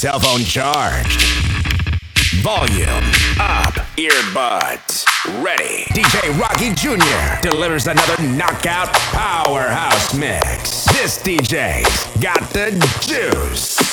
cell phone charged. Volume up, earbuds ready. DJ Rocky Jr. delivers another knockout powerhouse mix. This DJ's got the juice.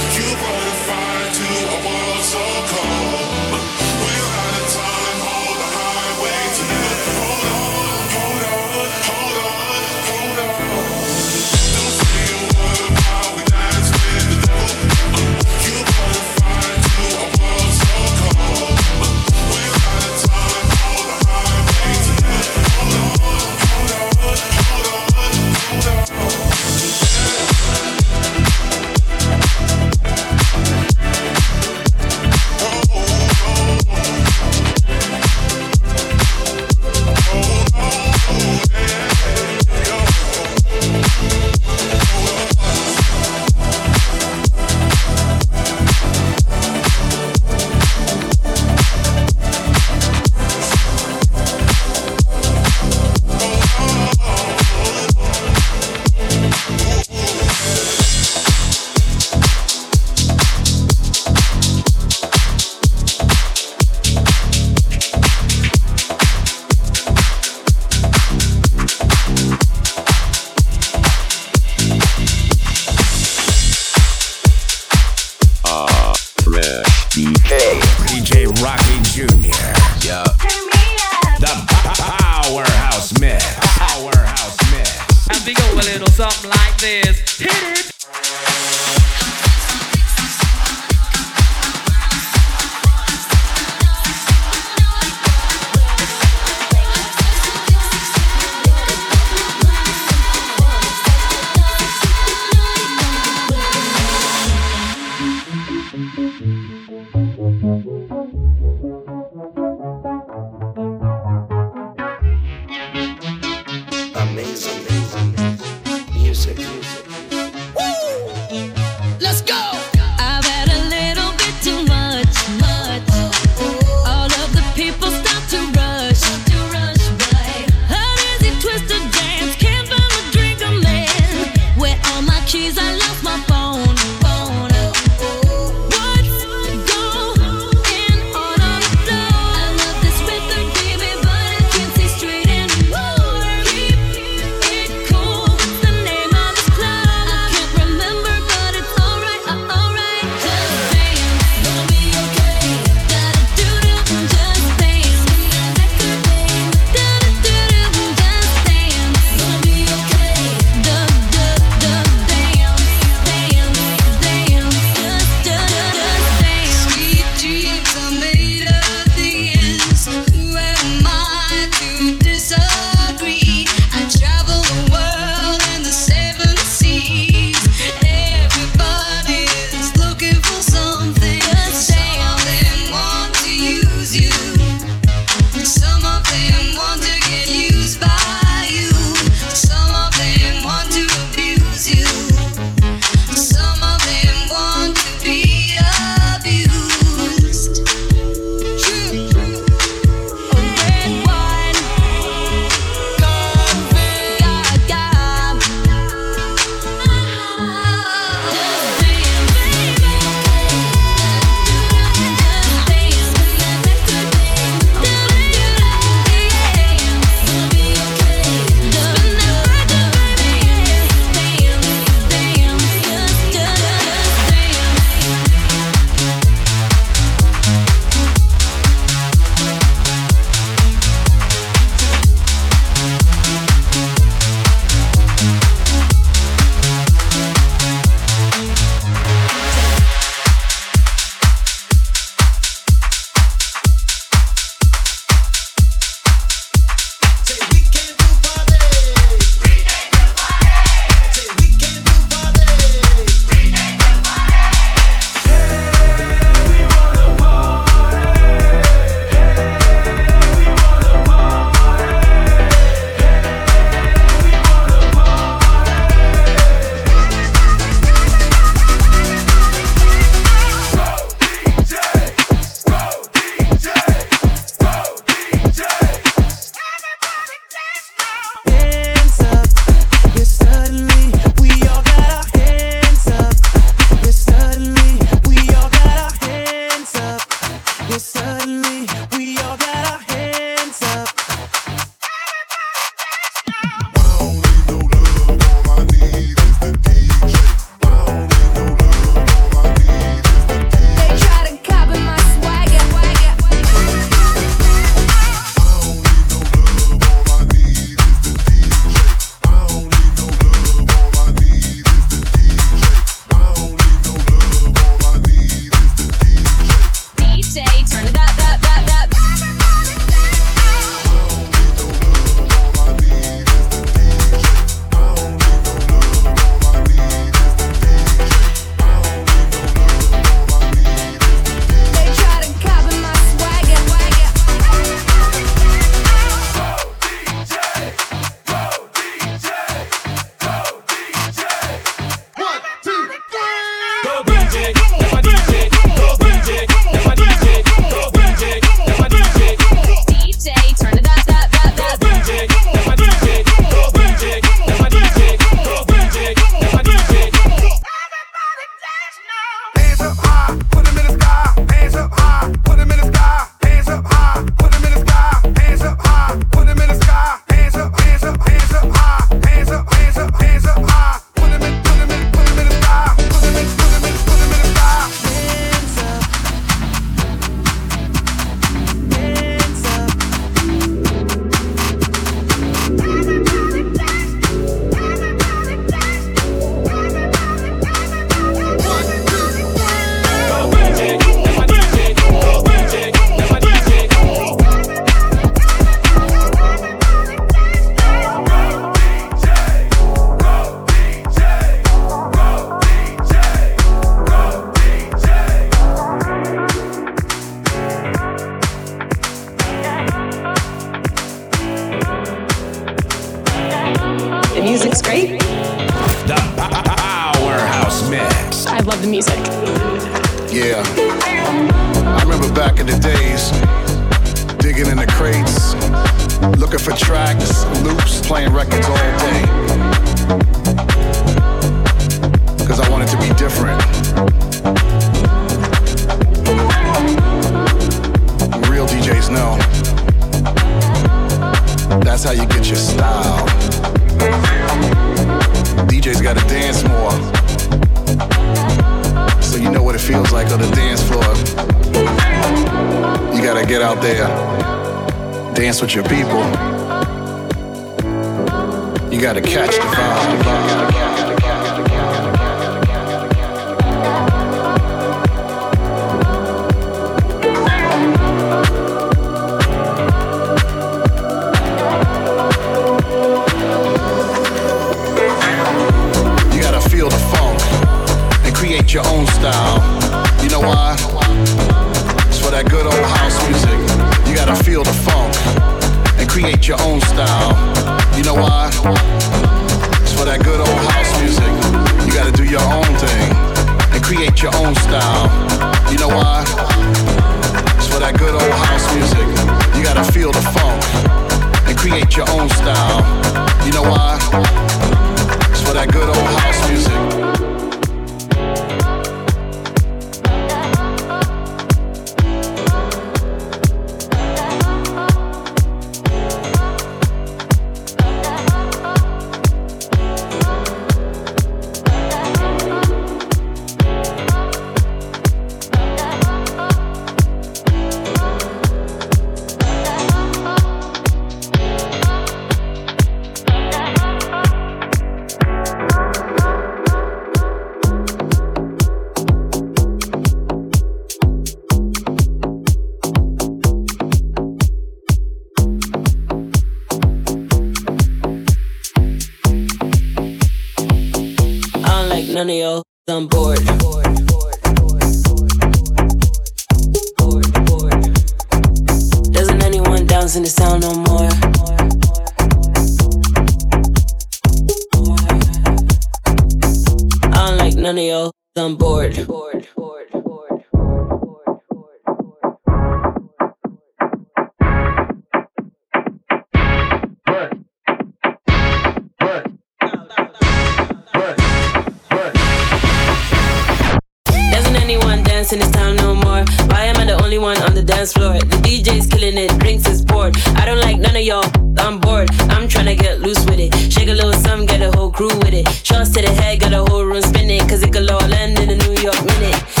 dancing this time no more. Why am I the only one on the dance floor? The DJ's killing it, drinks is poured. I don't like none of y'all, I'm bored. I'm trying to get loose with it. Shake a little something, get a whole crew with it. Shots to the head, got a whole room spinning. Cause it could all end in a New York minute.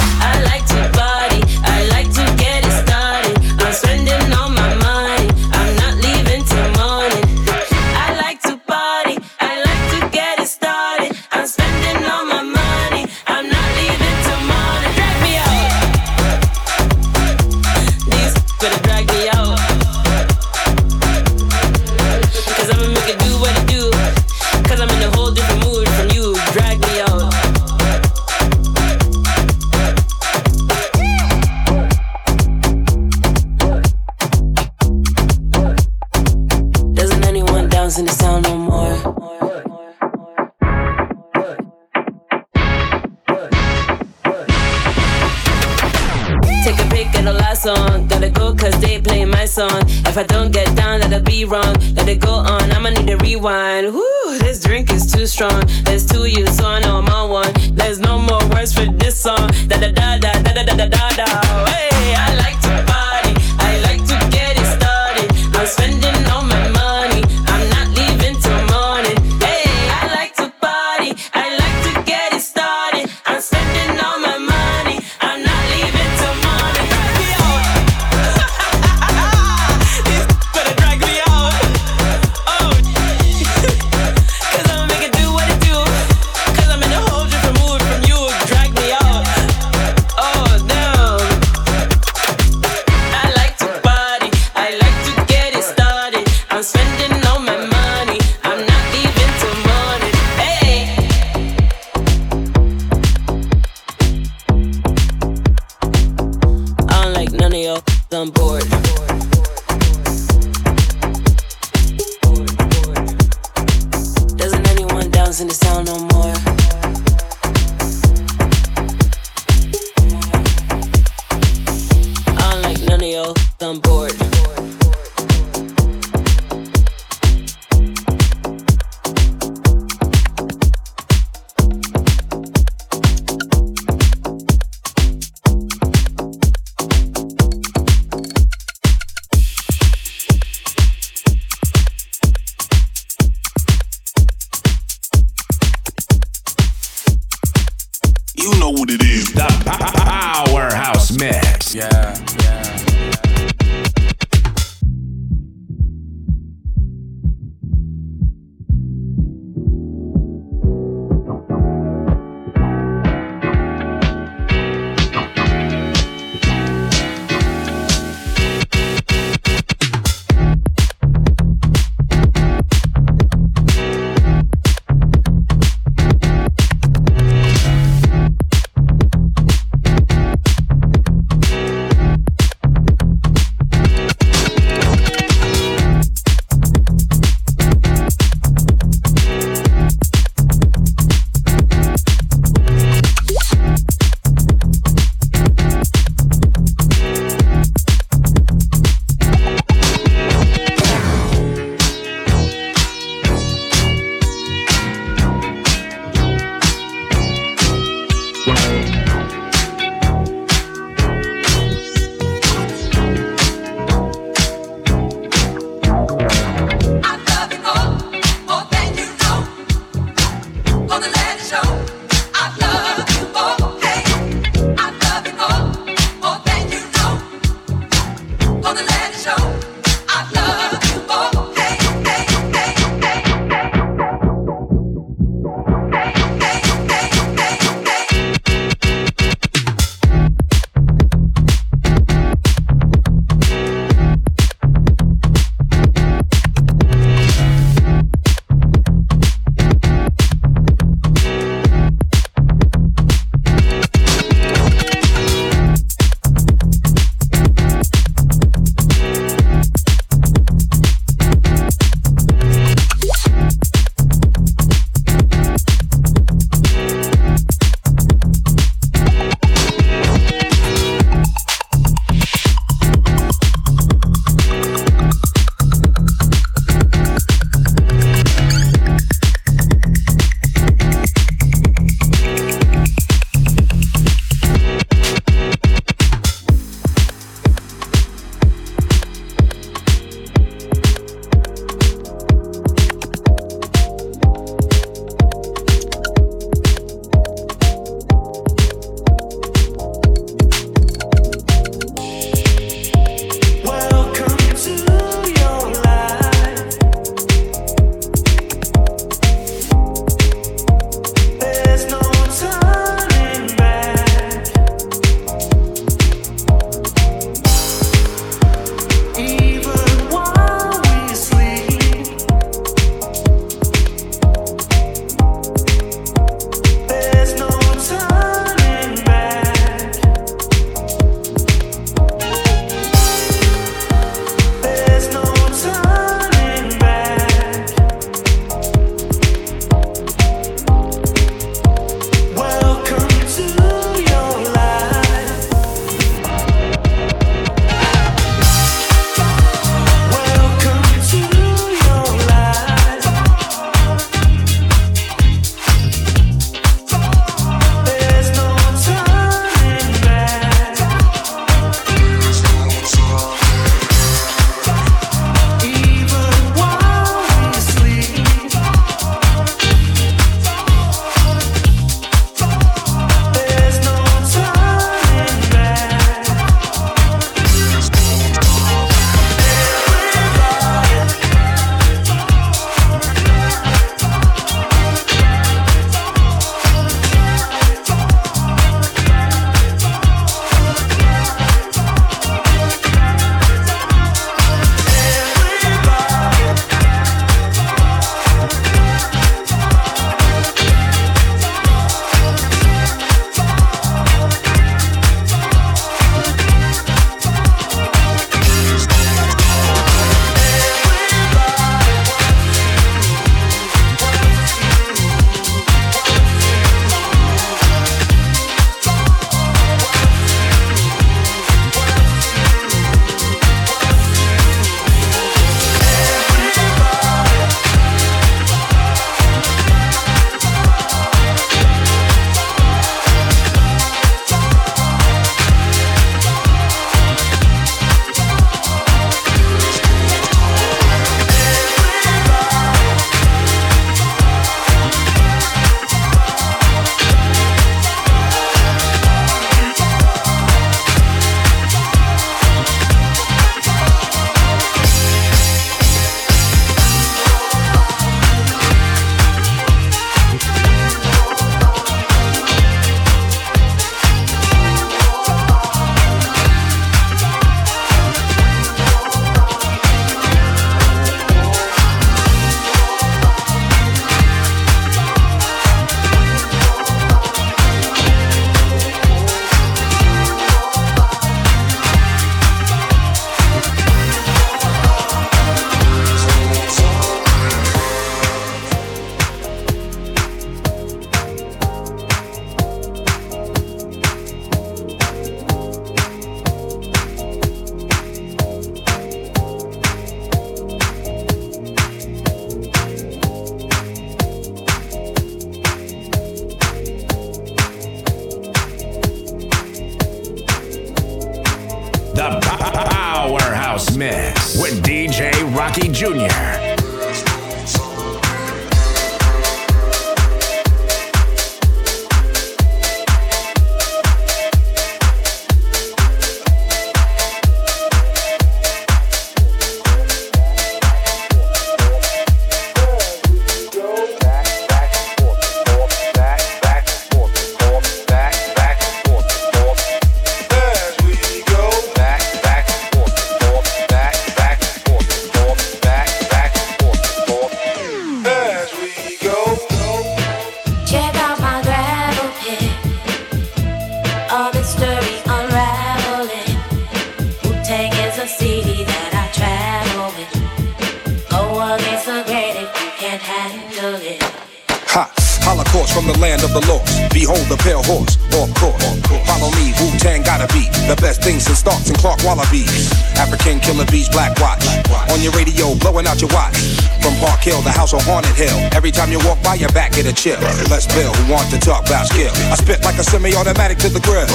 Every time you walk by, your back get a chill. Let's build. who want to talk about skill. I spit like a semi-automatic to the grill.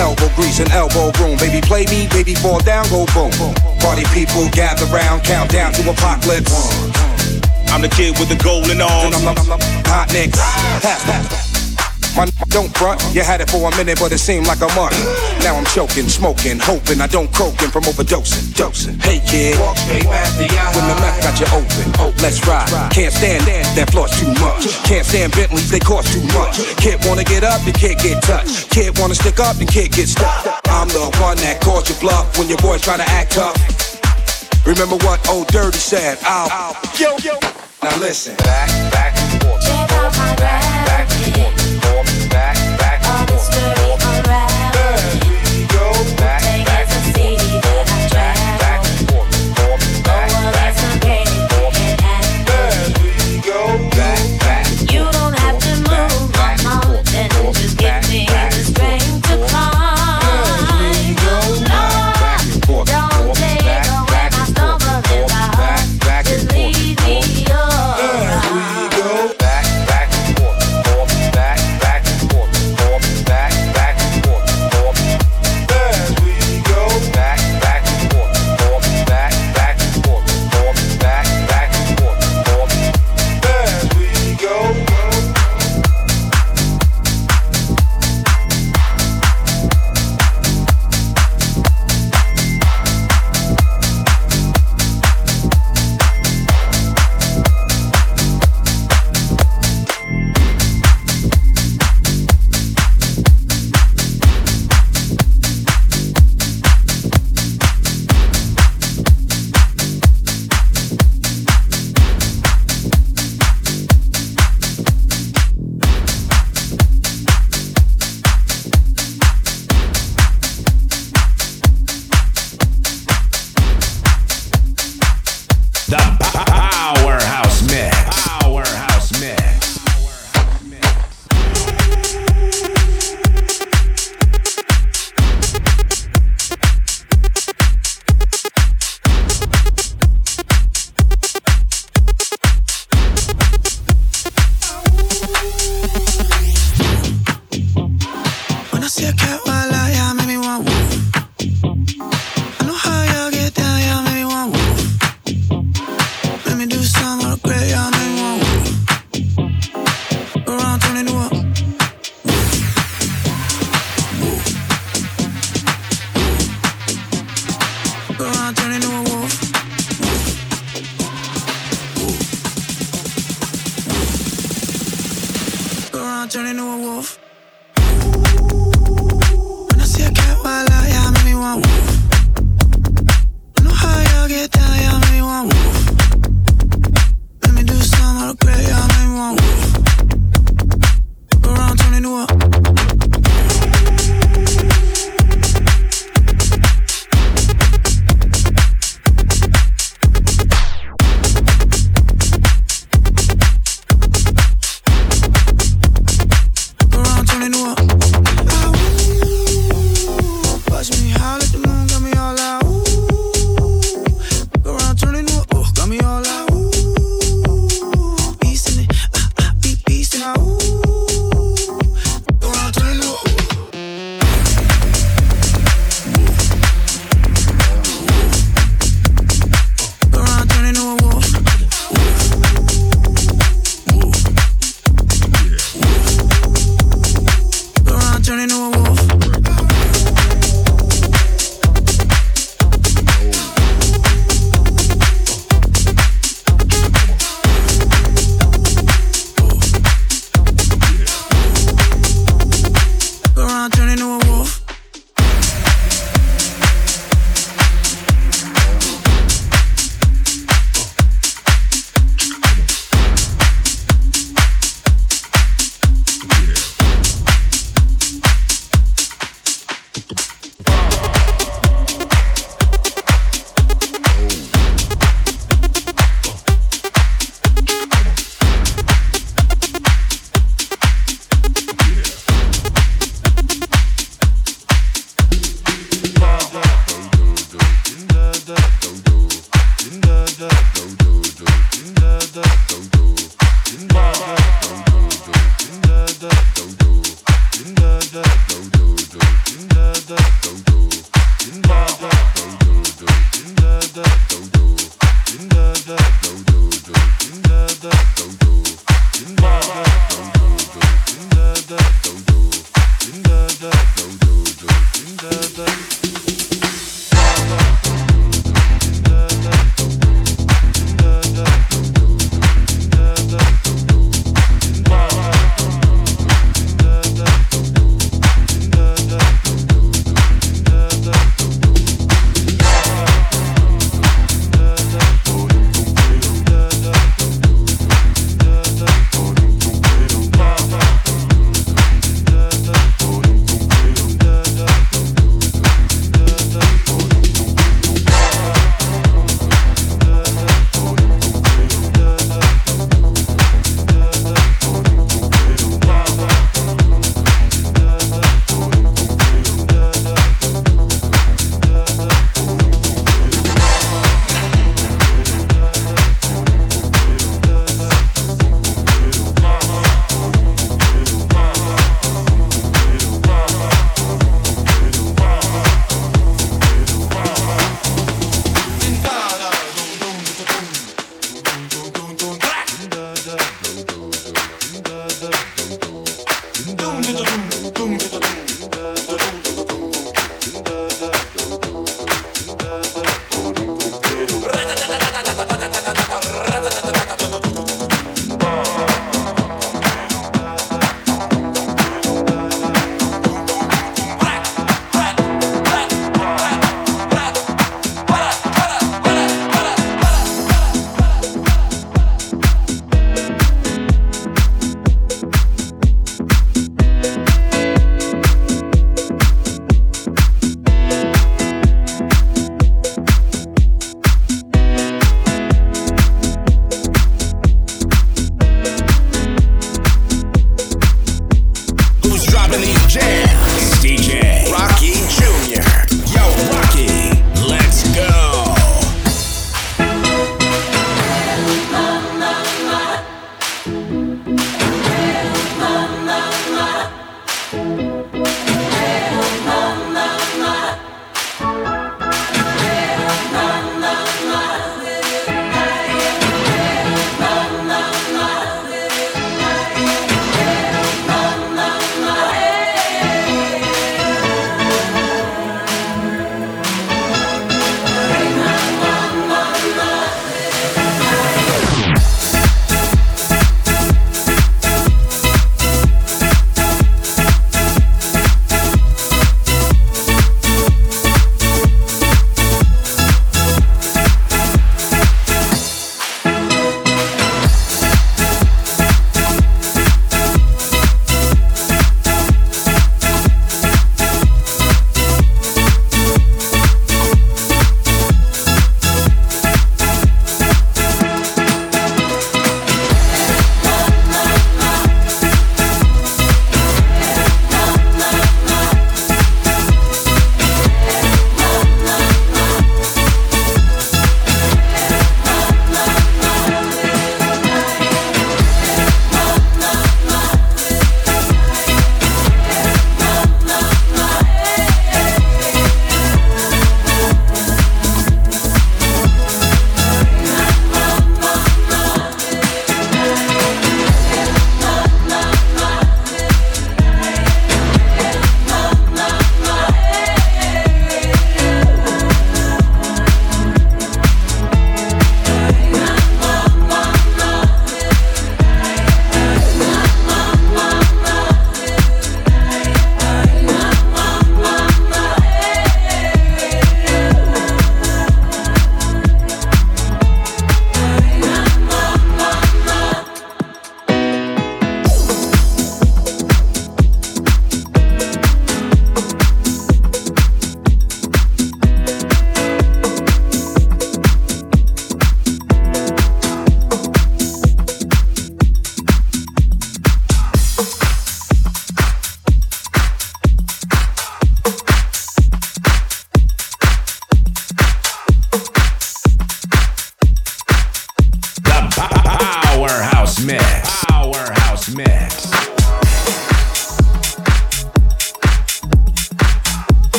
Elbow grease and elbow room. Baby, play me, baby, fall down, go boom. Party people gather round, count down to apocalypse. I'm the kid with the golden arms. I'm, I'm, I'm, I'm hot nicks. Pass, pass. My don't front, you had it for a minute, but it seemed like a month. Now I'm choking, smoking, hoping I don't croaking from overdosing. Dosing. Hey kid, when the mouth got you open, oh, let's ride. Can't stand that, that floor's too much. Can't stand Bentleys, they cost too much. Kid wanna get up, then kid get touched. Kid wanna stick up, then kid get stuck. I'm the one that calls you bluff when your boys try to act tough. Remember what old Dirty said? I'll, yo, yo. Now listen. Back, back, forth. Check out my gravel pit.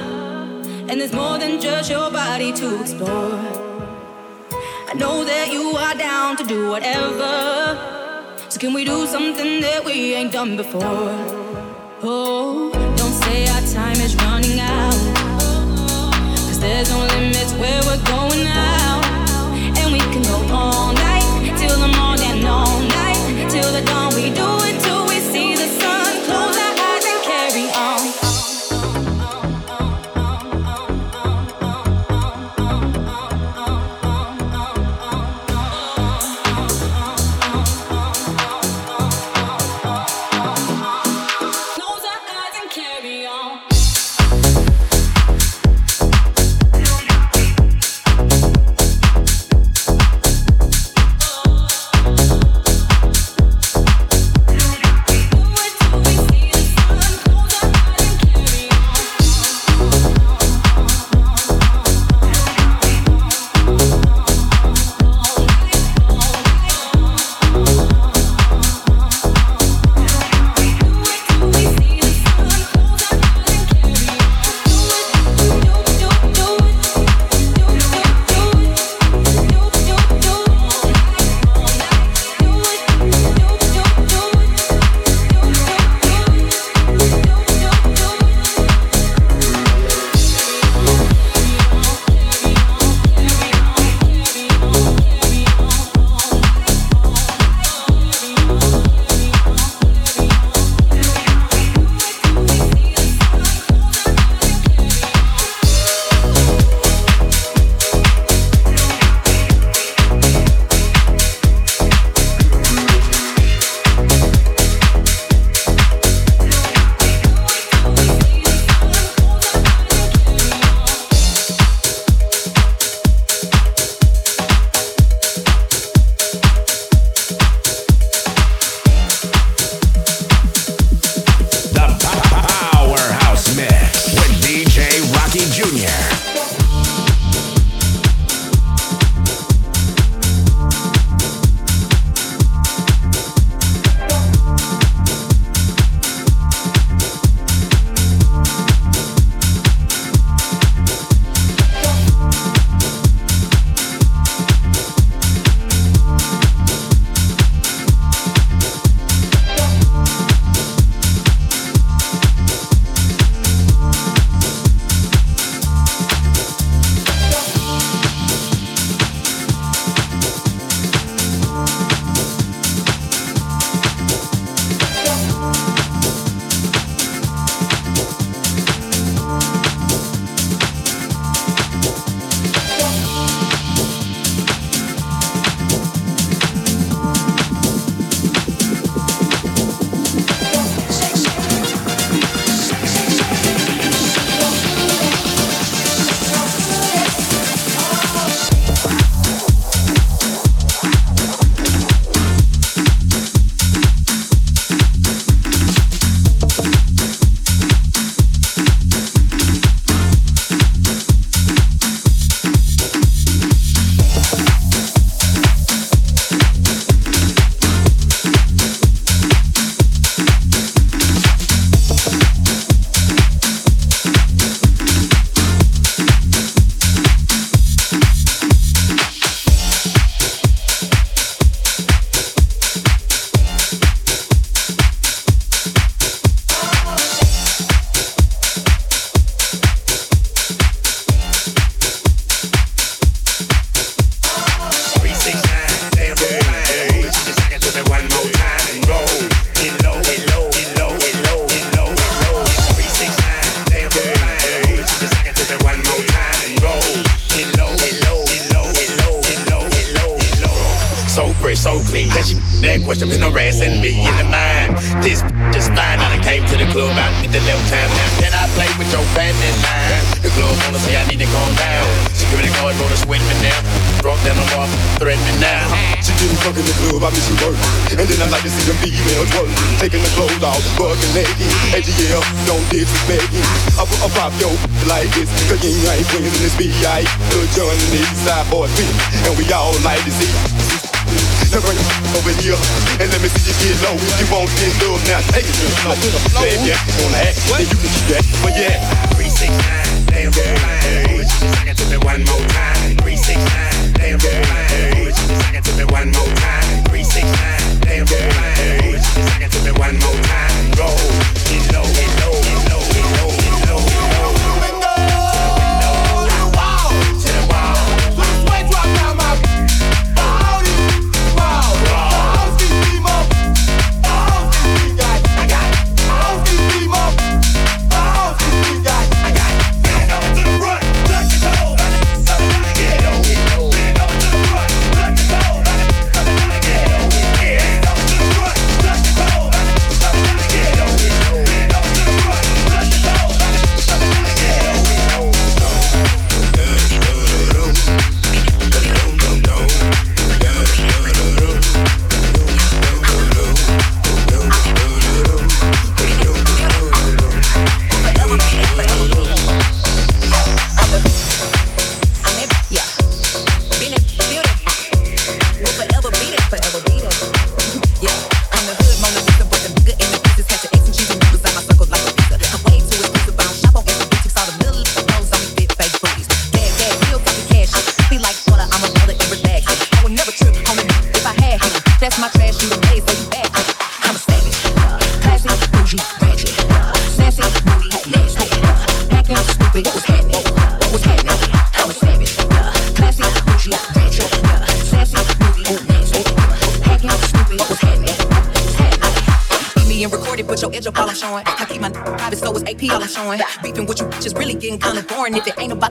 and there's more than just your body to explore. I know that you are down to do whatever. So can we do something that we ain't done before? Oh, don't say our time is running out. Cause there's no limits where we're going now. And we can go all night till the morning, all night till the dawn. We do it. Kinda boring. If it ain't about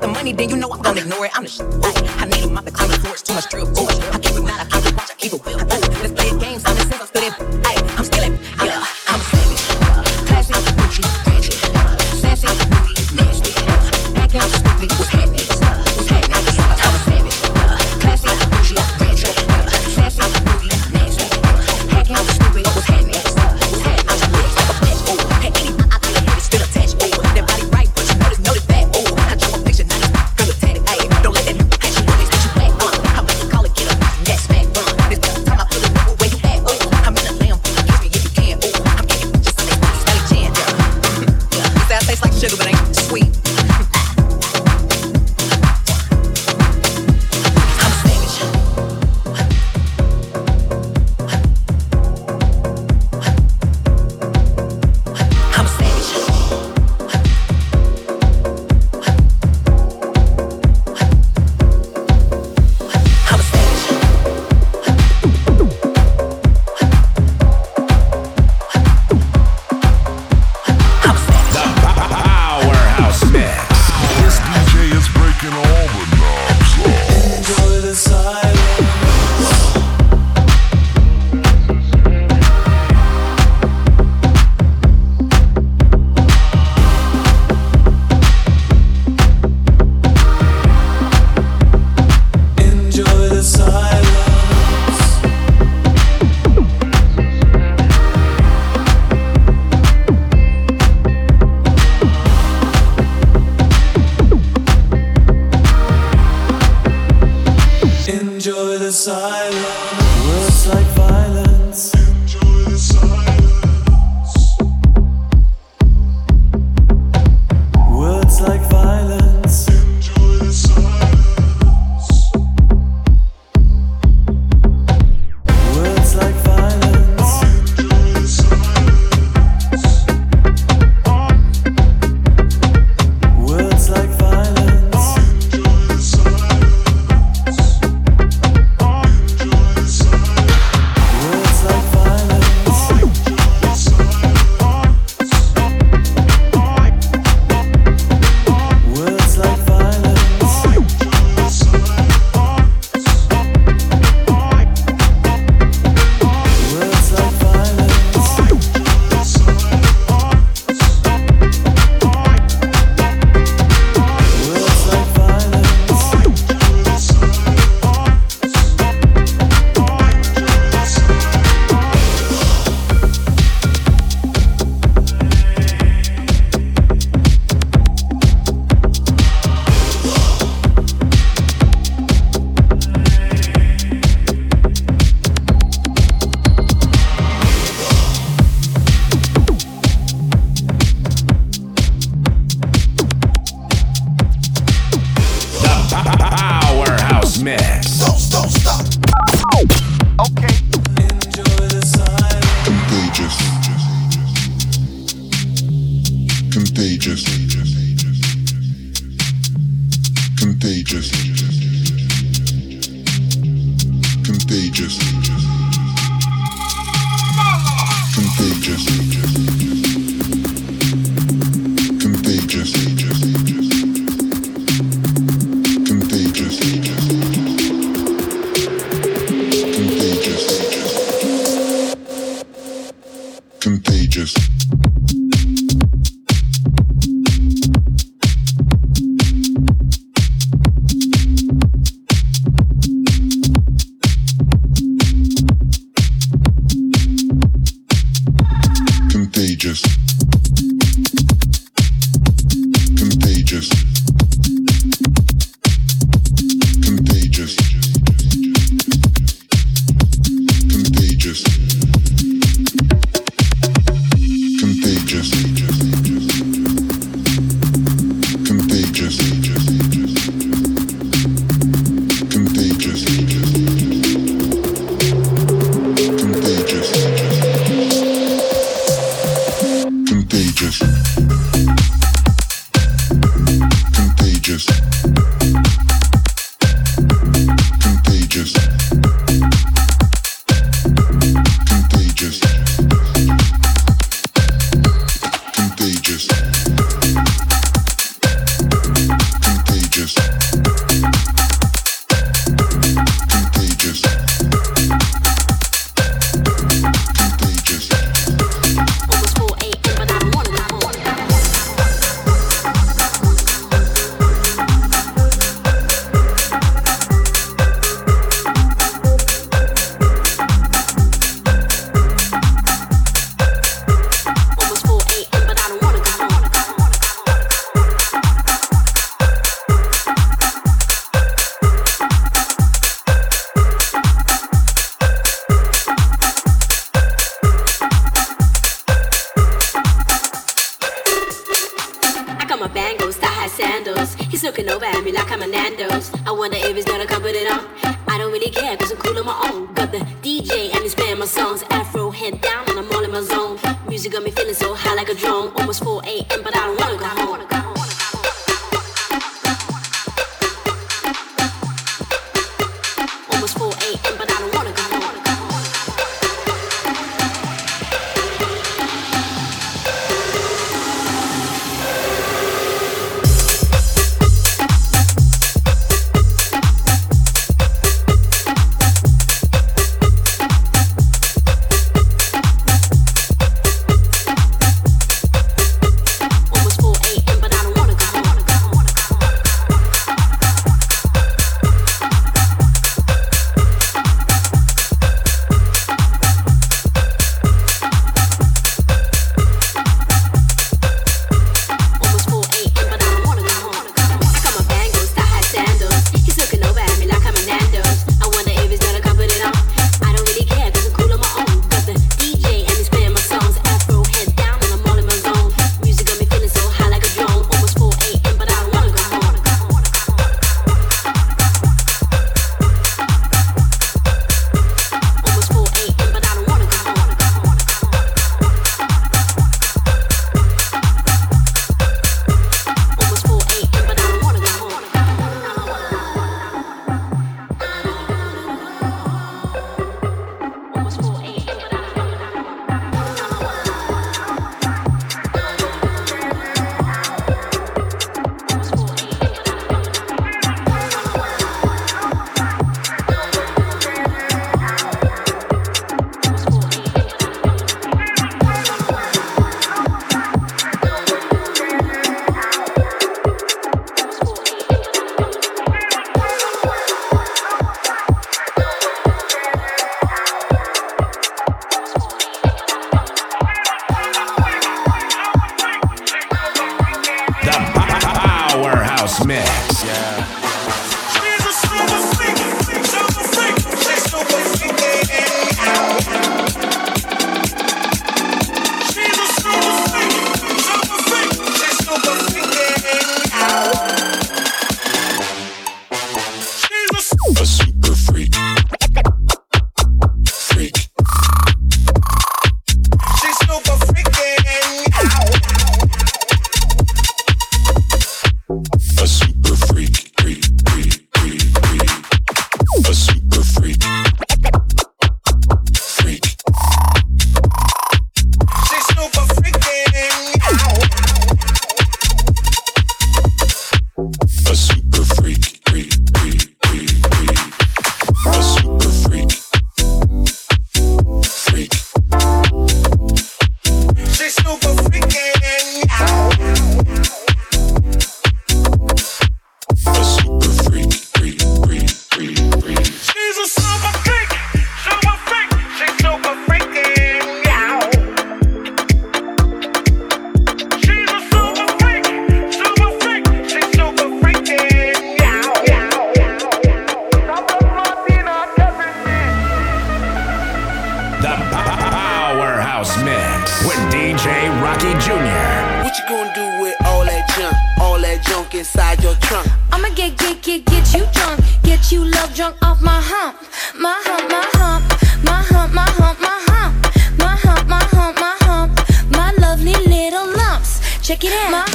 Get in. My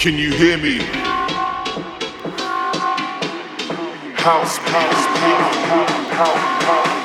Can you hear me? House, house, house, house, house, house.